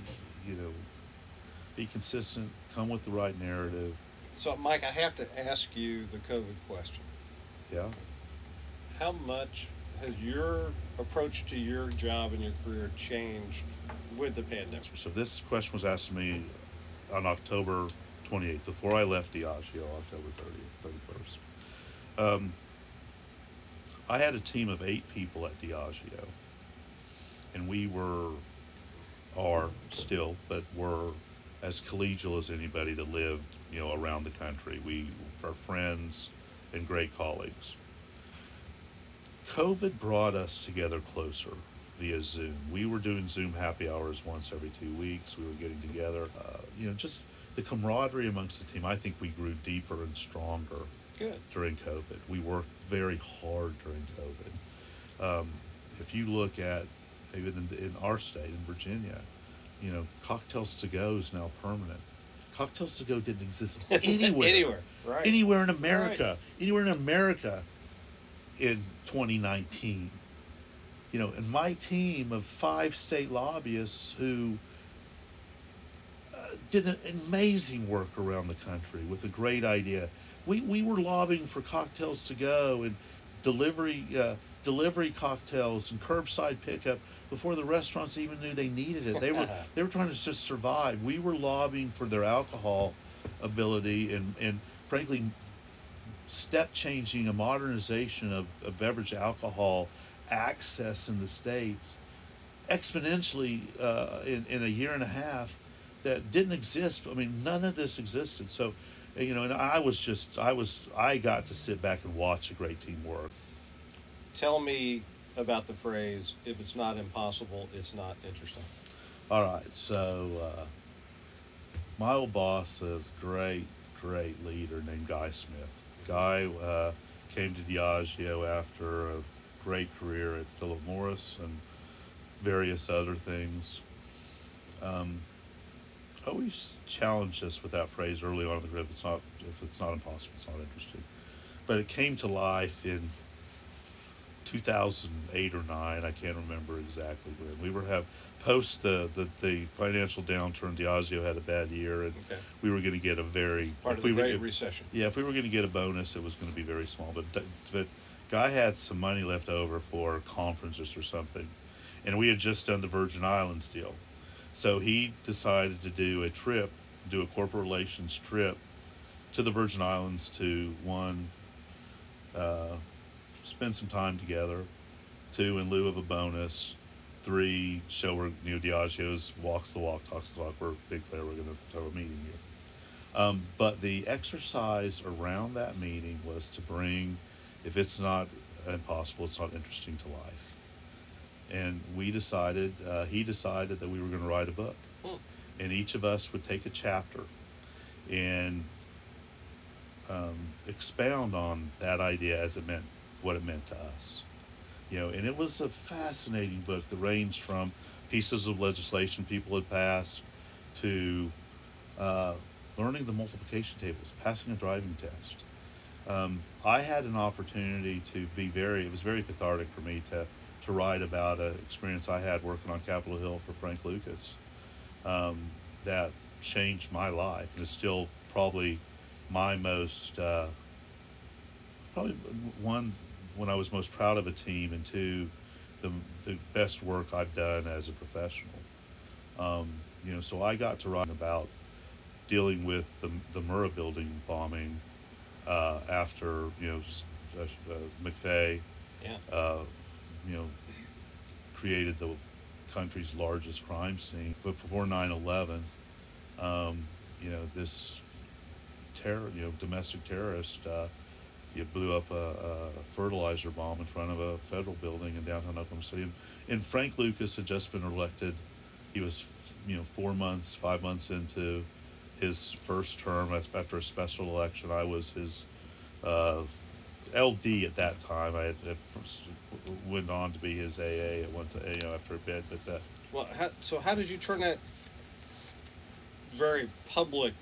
you know, be consistent, come with the right narrative. So, Mike, I have to ask you the COVID question. Yeah. How much has your approach to your job and your career changed with the pandemic? So this question was asked to me on October 28th, before I left Diageo, October 30th, 31st. Um, I had a team of eight people at Diageo, and we were, are still, but were as collegial as anybody that lived, you know, around the country. We are friends and great colleagues. COVID brought us together closer via Zoom. We were doing Zoom happy hours once every two weeks. We were getting together. Uh, you know, just the camaraderie amongst the team. I think we grew deeper and stronger Good. during COVID. We worked very hard during COVID. Um, if you look at even in, in our state, in Virginia, you know, cocktails to go is now permanent. Cocktails to go didn't exist (laughs) anywhere. Anywhere, right. Anywhere in America. Anywhere in America in 2019. You know, and my team of five state lobbyists who uh, did an amazing work around the country with a great idea. We, we were lobbying for cocktails to go and delivery uh, delivery cocktails and curbside pickup before the restaurants even knew they needed it. They were (laughs) they were trying to just survive. We were lobbying for their alcohol ability and and frankly step changing a modernization of, of beverage alcohol access in the states exponentially uh, in, in a year and a half that didn't exist. I mean, none of this existed. So, you know, and I was just, I was, I got to sit back and watch a great team work. Tell me about the phrase, if it's not impossible, it's not interesting. All right, so uh, my old boss, a great, great leader named Guy Smith. Guy uh, came to Diageo after a great career at Philip Morris and various other things. Um, always challenged us with that phrase early on in the. If it's not, if it's not impossible, it's not interesting. But it came to life in 2008 or 9 i can't remember exactly when we were have post the, the, the financial downturn diageo had a bad year and Okay. we were going to get a very Part of the were- Great if- Recession. yeah if we were going to get a bonus it was going to be very small but but guy had some money left over for conferences or something and we had just done the virgin islands deal so he decided to do a trip do a corporate relations trip to the virgin islands to one uh, spend some time together. Two, in lieu of a bonus. Three, show where Neo Diageo's walks the walk, talks the walk. We're a big player. We're going to throw a meeting here. Um, but the exercise around that meeting was to bring, if it's not impossible, it's not interesting to life. And we decided, uh, he decided that we were going to write a book. Hmm. And each of us would take a chapter and um, expound on that idea as it meant what it meant to us. You know, and it was a fascinating book that ranged from pieces of legislation people had passed to uh, learning the multiplication tables, passing a driving test. Um, I had an opportunity to be very, it was very cathartic for me to, to write about an experience I had working on Capitol Hill for Frank Lucas um, that changed my life and is still probably my most uh, probably one when I was most proud of a team and two the the best work I've done as a professional. Um, you know, so I got to write about dealing with the the Murrah building bombing uh, after you know uh, uh, McVeigh Yeah. uh, you know, created the country's largest crime scene. But before 9 11, um, you know, this terror, you know, domestic terrorist, uh, you blew up a, a fertilizer bomb in front of a federal building in downtown Oklahoma City. And, and Frank Lucas had just been elected. He was, you know, four months, five months into his first term after a special election. I was his uh, LD at that time. I had, went on to be his AA at one time, you know, after a bit. But Well, how, so how did you turn that very public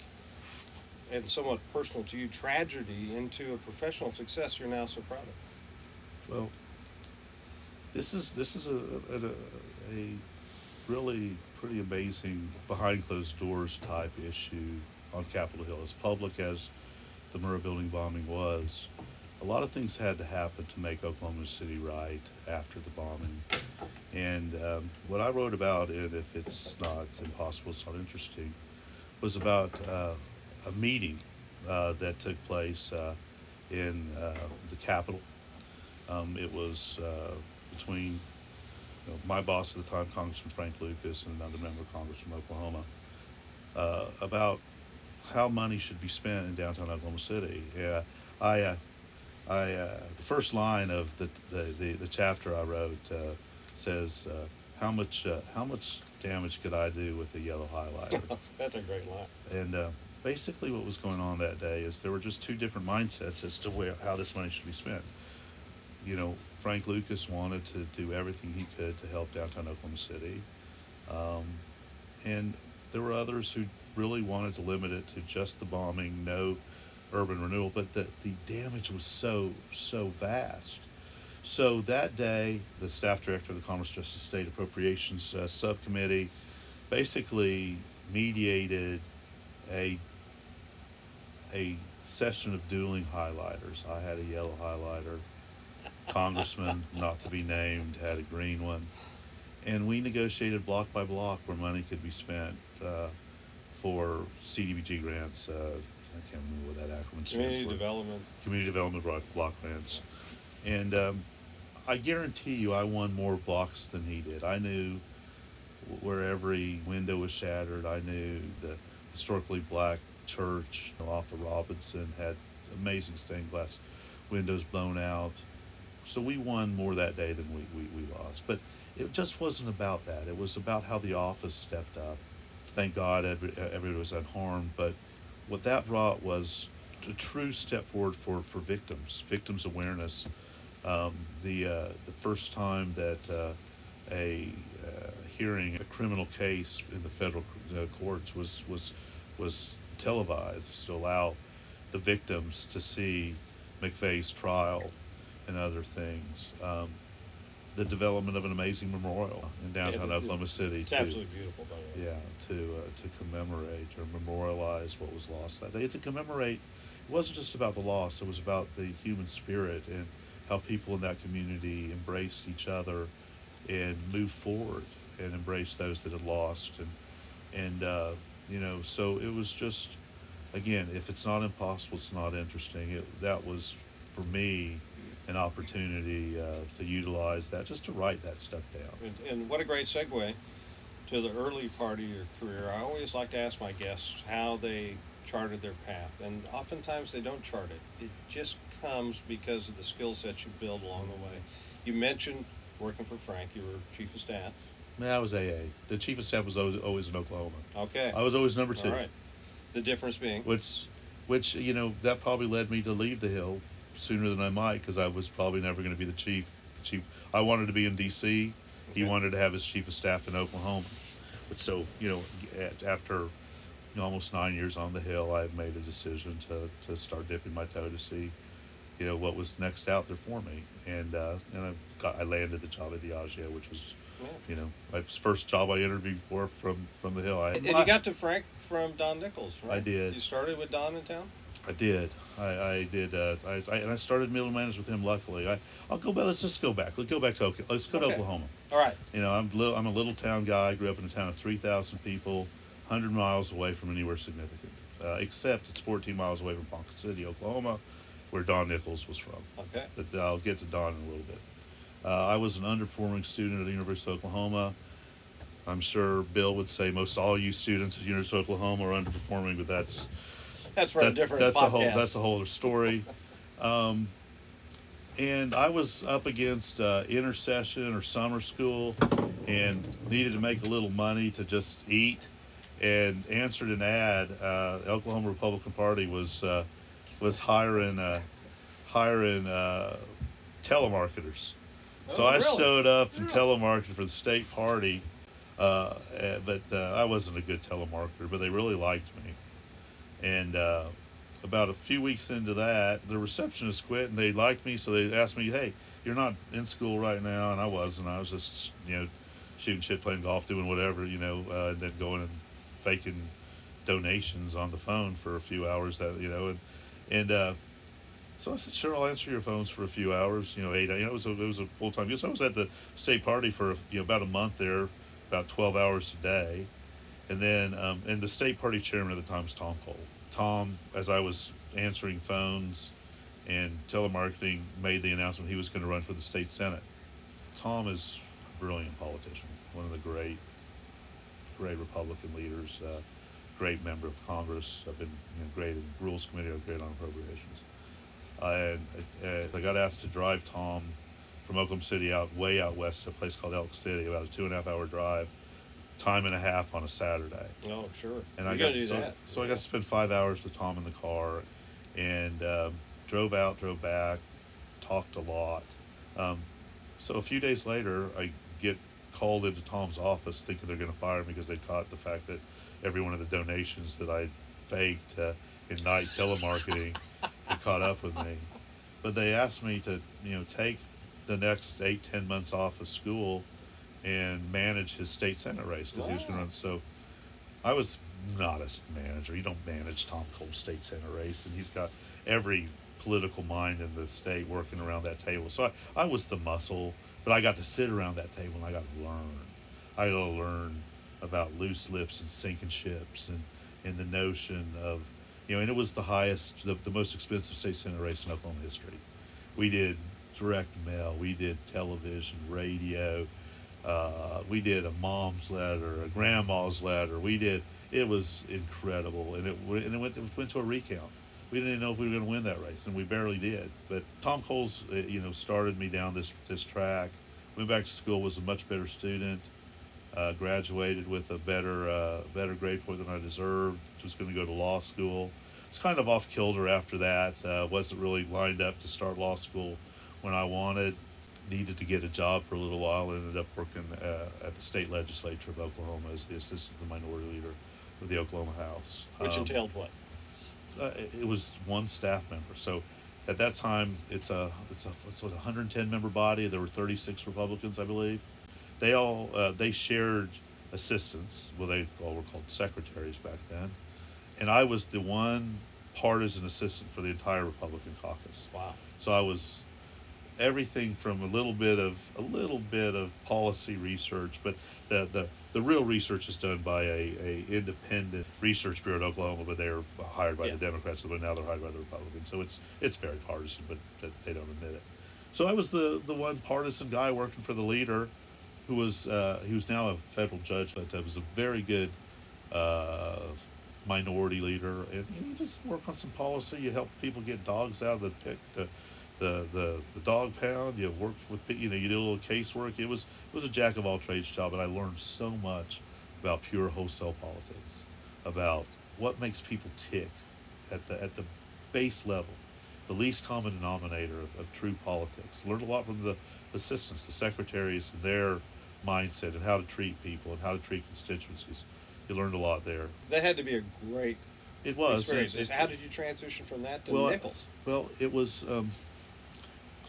and somewhat personal to you tragedy into a professional success you're now so proud of? well, this is this is a a, a really pretty amazing behind closed doors type issue on Capitol Hill. As public as the Murrah building bombing was, a lot of things had to happen to make Oklahoma City right after the bombing. And um, what I wrote about it, if it's not impossible, it's not interesting, was about uh, a meeting uh, that took place uh, in uh, the Capitol. Um, it was uh, between you know, my boss at the time, Congressman Frank Lucas, and another member of Congress from Oklahoma, uh, about how money should be spent in downtown Oklahoma City. Yeah, I, uh, I, uh, the first line of the the, the, the chapter I wrote uh, says, uh, "How much uh, how much damage could I do with the yellow highlighter?" (laughs) That's a great line. And uh, basically, what was going on that day is there were just two different mindsets as to where how this money should be spent. You know, Frank Lucas wanted to do everything he could to help downtown Oklahoma City, um, and there were others who really wanted to limit it to just the bombing, no urban renewal. But the the damage was so so vast. So that day, the staff director of the Commerce Justice State Appropriations uh, Subcommittee basically mediated a a session of dueling highlighters. I had a yellow highlighter. Congressman, not to be named, had a green one, and we negotiated block by block where money could be spent uh, for CDBG grants. Uh, I can't remember what that acronym stands Community for development. community development block, block grants. And um, I guarantee you, I won more blocks than he did. I knew where every window was shattered. I knew the historically black church off of Robinson had amazing stained glass windows blown out. So we won more that day than we, we, we lost. But it just wasn't about that. It was about how the office stepped up. Thank God every, everybody was unharmed. But what that brought was a true step forward for, for victims, victims awareness. Um, the, uh, the first time that uh, a uh, hearing a criminal case in the federal uh, courts was, was, was televised to allow the victims to see McVeigh's trial and other things. Um, the development of an amazing memorial in downtown Yeah, Oklahoma City. It's to- absolutely beautiful, by the way. yeah, to uh, to commemorate or memorialize what was lost that day. To commemorate, it wasn't just about the loss; it was about the human spirit and how people in that community embraced each other and moved forward and embraced those that had lost and and uh, you know, so it was just again, if it's not impossible, it's not interesting. It, that was for me an opportunity uh, to utilize that just to write that stuff down. And, and what a great segue to the early part of your career. I always like to ask my guests how they charted their path, and oftentimes they don't chart it. It just comes because of the skill sets you build along the way. You mentioned working for Frank. You were chief of staff. Yeah, I was AA. The chief of staff was always, always in Oklahoma. Okay. I was always number two. All right. The difference being. Which, which you know, that probably led me to leave the Hill sooner than I might because I was probably never going to be the chief. The chief. I wanted to be in D.C. He wanted to have his chief of staff in Oklahoma. But so you know, after almost nine years on the Hill, I made a decision to to start dipping my toe to see, you know, what was next out there for me. And uh, and I got I landed the job at Diageo, which was. You know, my first job I interviewed for from from the Hill. I, And you got to Frank from Don Nickles, right? I did. You started with Don in town. I did. I, I did. Uh, I, I and I started middle managers with him. Luckily, I I'll go back. Let's just go back. Let's go back to Oklahoma. Let's go to Okay. Oklahoma. All right. You know, I'm li- I'm a little town guy. I grew up in a town of three thousand people, hundred miles away from anywhere significant. Uh, except it's fourteen miles away from Ponca City, Oklahoma, where Don Nickles was from. Okay. But I'll get to Don in a little bit. Uh, I was an underperforming student at the University of Oklahoma. I'm sure Bill would say most all you students at the University of Oklahoma are underperforming, but that's That's for a different that's podcast. a whole that's a whole other story. Um, and I was up against uh, intercession or summer school, and needed to make a little money to just eat, and answered an ad. Uh, the Oklahoma Republican Party was uh, was hiring uh, hiring uh, telemarketers. So Oh, I really? showed up and telemarketed for the state party, uh, uh, but uh, I wasn't a good telemarketer. But they really liked me, and uh, about a few weeks into that, the receptionist quit, and they liked me, so they asked me, "Hey, you're not in school right now," and I wasn't. I was just you know shooting shit, playing golf, doing whatever, you know, uh, and then going and faking donations on the phone for a few hours. That you know, and and uh, so I said, sure, I'll answer your phones for a few hours. You know, eight. You know, it was a, it was a full time. So I was at the state party for you know about a month there, about twelve hours a day, and then um, and the state party chairman at the time was Tom Cole. Tom, as I was answering phones and telemarketing, made the announcement he was going to run for the state senate. Tom is a brilliant politician, one of the great, great Republican leaders, uh, great member of Congress. I've been you know, great in Rules Committee, I'm great on appropriations. And uh, I got asked to drive Tom from Oklahoma City out way out west to a place called Elk City, about a two and a half hour drive, time and a half on a Saturday Oh, sure. and you I got to do so, that. so I got to spend five hours with Tom in the car, and um, drove out, drove back, talked a lot. Um, so a few days later, I get called into Tom's office, thinking they're going to fire me because they caught the fact that every one of the donations that I faked uh, in night telemarketing caught up with me. But they asked me to, you know, take the next eight, ten months off of school and manage his state senate race because he was going to run. So I was not a manager. You don't manage Tom Cole's state senate race, and he's got every political mind in the state working around that table. So I, I was the muscle, but I got to sit around that table and I got to learn. I got to learn about loose lips and sinking ships and, and the notion of, you know, and it was the highest, the, the most expensive state senate race in Oklahoma history. We did direct mail, we did television, radio, uh, we did a mom's letter, a grandma's letter. We did. It was incredible, and it and it went it went to a recount. We didn't even know if we were going to win that race, and we barely did. But Tom Coles, uh, you know, started me down this this track. Went back to school, was a much better student. Uh, graduated with a better uh, better grade point than I deserved. Was going to go to law school. It's kind of off kilter after that. Uh, wasn't really lined up to start law school when I wanted needed to get a job for a little while. Ended up working uh, at the state legislature of Oklahoma as the assistant to the minority leader of the Oklahoma House. Which Um, entailed what? uh, it was one staff member. So at that time, it's a it's a it's a 110 member body. There were 36 Republicans, I believe. They all uh, they shared assistants. Well, they all were called secretaries back then, and I was the one partisan assistant for the entire Republican caucus. Wow. So I was everything from a little bit of a little bit of policy research, but the the, the real research is done by a, a independent research bureau in Oklahoma, but they're hired by Yeah. the Democrats, but now they're hired by the Republicans. So it's it's very partisan, but but they don't admit it. So I was the the one partisan guy working for the leader, who was uh, he was now a federal judge, but uh, was a very good uh, minority leader, and you just work on some policy. You help people get dogs out of the pick, the, the, the, the dog pound. You work with you know you did a little casework. It was it was a jack of all trades job, and I learned so much about pure wholesale politics, about what makes people tick at the at the base level, the least common denominator of, of true politics. Learned a lot from the assistants, the secretaries, their mindset and how to treat people and how to treat constituencies. You learned a lot there. That had to be a great It was. It- it- How did you transition from that to well, I- Nickles? well, it was. Um,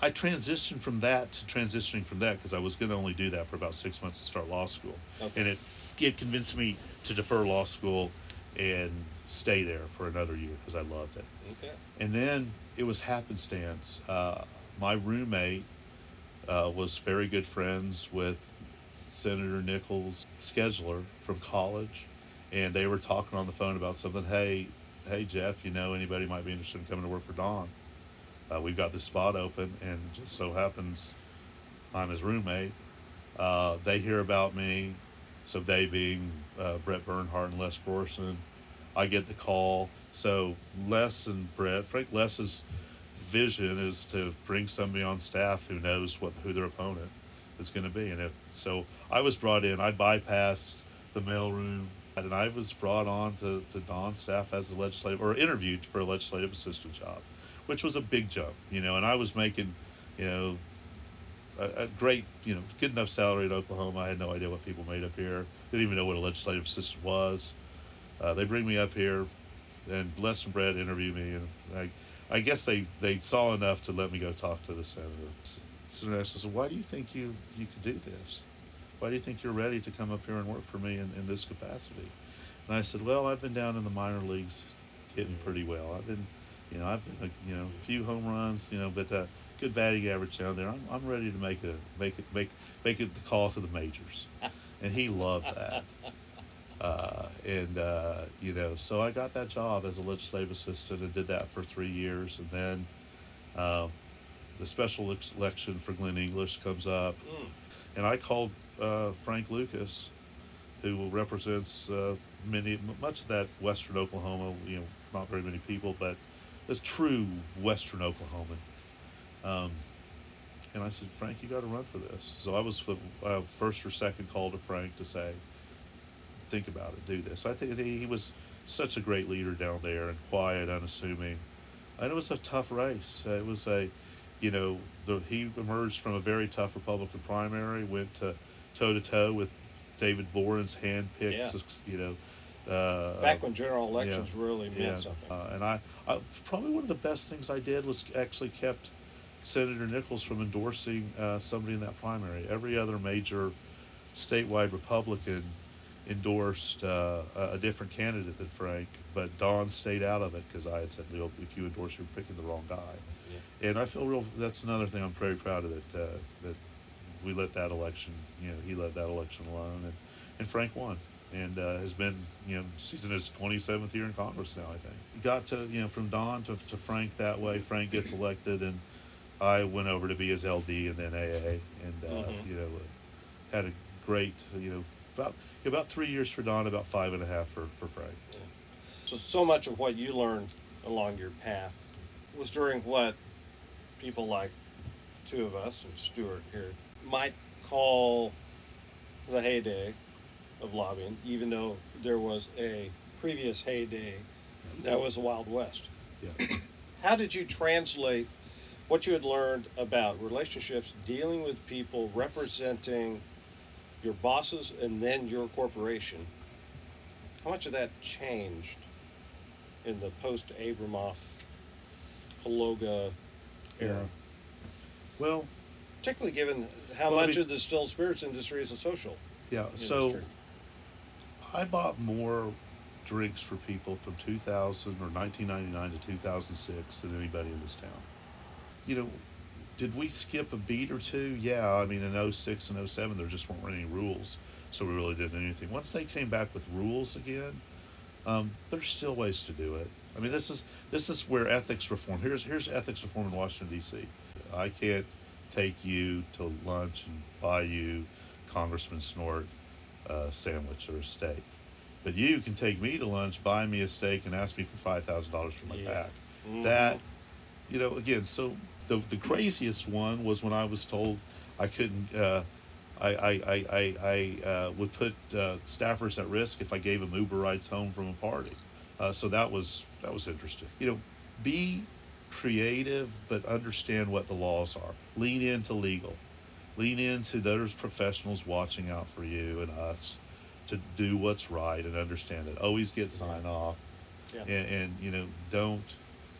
I transitioned from that to transitioning from that because I was going to only do that for about six months to start law school, Okay. and it it convinced me to defer law school and stay there for another year because I loved it. Okay. And then it was happenstance. Uh, my roommate uh, was very good friends with Senator Nickles' scheduler from college, and they were talking on the phone about something. Hey, hey Jeff, you know anybody might be interested in coming to work for Don? Uh, we've got this spot open, and just so happens I'm his roommate. Uh, they hear about me, so they being uh, Brett Bernhardt and Les Borson. I get the call. So Les and Brett, Frank Les's vision is to bring somebody on staff who knows what who their opponent is going to be, and it, so I was brought in. I bypassed the mailroom, and I was brought on to, to Don's staff as a legislative or interviewed for a legislative assistant job, which was a big jump, you know. And I was making, you know, a, a great, you know, good enough salary in Oklahoma. I had no idea what people made up here. Didn't even know what a legislative assistant was. Uh, they bring me up here, and Les and Brett interview me, and I, I guess they, they saw enough to let me go talk to the senator. Senator asked, said, "Why do you think you you could do this? Why do you think you're ready to come up here and work for me in, in this capacity?" And I said, "Well, I've been down in the minor leagues, hitting pretty well. I've been, you know, I've been, a, you know, a few home runs, you know, but uh, good batting average down there. I'm, I'm ready to make a make it make make it the call to the majors." And he loved that. (laughs) Uh, and uh, you know, so I got that job as a legislative assistant and did that for three years, and then uh, the special election for Glenn English comes up, and I called uh, Frank Lucas, who represents uh, many much of that Western Oklahoma. You know, not very many people, but is true Western Oklahoman. Um, and I said, Frank, you got to run for this. So I was the uh, first or second call to Frank to say, think about it, do this. I think he, he was such a great leader down there and quiet, unassuming. And it was a tough race. It was a, you know, the, he emerged from a very tough Republican primary, went to toe to toe with David Boren's handpicked, Yeah. you know. Uh, Back when general yeah. elections really meant yeah. something. Uh, and I, I, probably one of the best things I did was actually kept Senator Nickles from endorsing uh, somebody in that primary. Every other major statewide Republican endorsed uh, a different candidate than Frank, but Don stayed out of it because I had said, "Leo, if you endorse, you're picking the wrong guy." And I feel real. That's another thing I'm very proud of that uh, that we let that election. You know, he let that election alone, and and Frank won, and uh, has been you know he's in his 27th year in Congress now. I think he got to you know from Don to to Frank that way. Frank gets elected, and I went over to be his LD and then AA, and uh, Mhm. you know had a great you know about about three years for Don, about five and a half for for Frank. So, so much of what you learned along your path was during what people like two of us and Stuart here might call the heyday of lobbying, even though there was a previous heyday that was the Wild West. Yeah. (clears throat) How did you translate what you had learned about relationships, dealing with people, representing your bosses and then your corporation? How much of that changed in the post Abramoff HLOGA era. Well, Particularly given how Well, much mean- of the distilled spirits industry is a social yeah. So. I bought more drinks for people from 2000 or 1999 to 2006 than anybody in this town. You know, did we skip a beat or two? Yeah, I mean, in 06 and 07, there just weren't any rules, so we really didn't do anything. Once they came back with rules again, um, there's still ways to do it. I mean, this is this is where ethics reform. Here's here's ethics reform in Washington D.C. I can't take you to lunch and buy you Congressman Snort a sandwich or a steak, but you can take me to lunch, buy me a steak, and ask me for five thousand dollars for my Yeah. PAC. Mhm. That you know, again, so the the craziest one was when I was told I couldn't. Uh, I I I I, I uh, would put uh, staffers at risk if I gave them Uber rides home from a party. Uh, so that was that was interesting. You know, be creative, but understand what the laws are. Lean into legal. Lean into those professionals watching out for you and us to do what's right and understand that. Always get sign off Yeah. and, and you know don't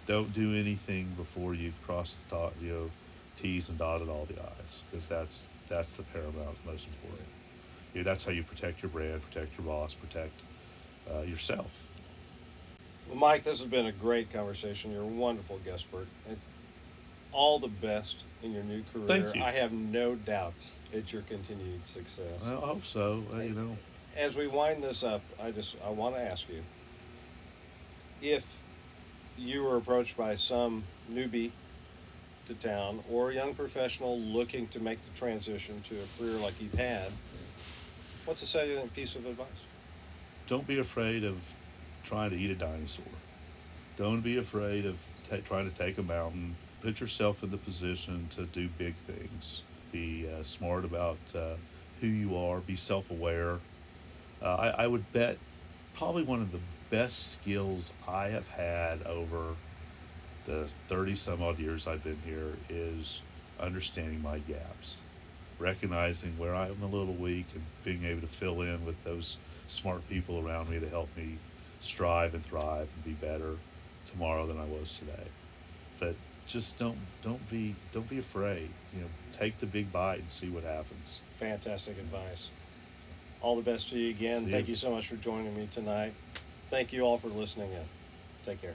don't do anything before you've crossed the dot, you know t's and dotted all the i's because that's that's the paramount most important you know, that's how you protect your brand protect your boss protect uh, yourself Well, Mike, this has been a great conversation. You're a wonderful guest, Bert. All the best in your new career. Thank you. I have no doubt at your continued success. i hope so uh, you know As we wind this up, I just I want to ask you if you were approached by some newbie to town or a young professional looking to make the transition to a career like you've had, what's a salient piece of advice? don't be afraid of trying to eat a dinosaur. Don't be afraid of ta trying to take a mountain. Put yourself in the position to do big things. Be uh, smart about uh, who you are. Be self aware. Uh, I, I would bet probably one of the best skills I have had over the 30 some odd years I've been here is understanding my gaps recognizing where I'm a little weak and being able to fill in with those smart people around me to help me strive and thrive and be better tomorrow than I was today. But just don't don't be don't be afraid. You know, take the big bite and see what happens. Fantastic advice. All the best to you again. To Thank you. you so much for joining me tonight. Thank you all for listening in. Take care.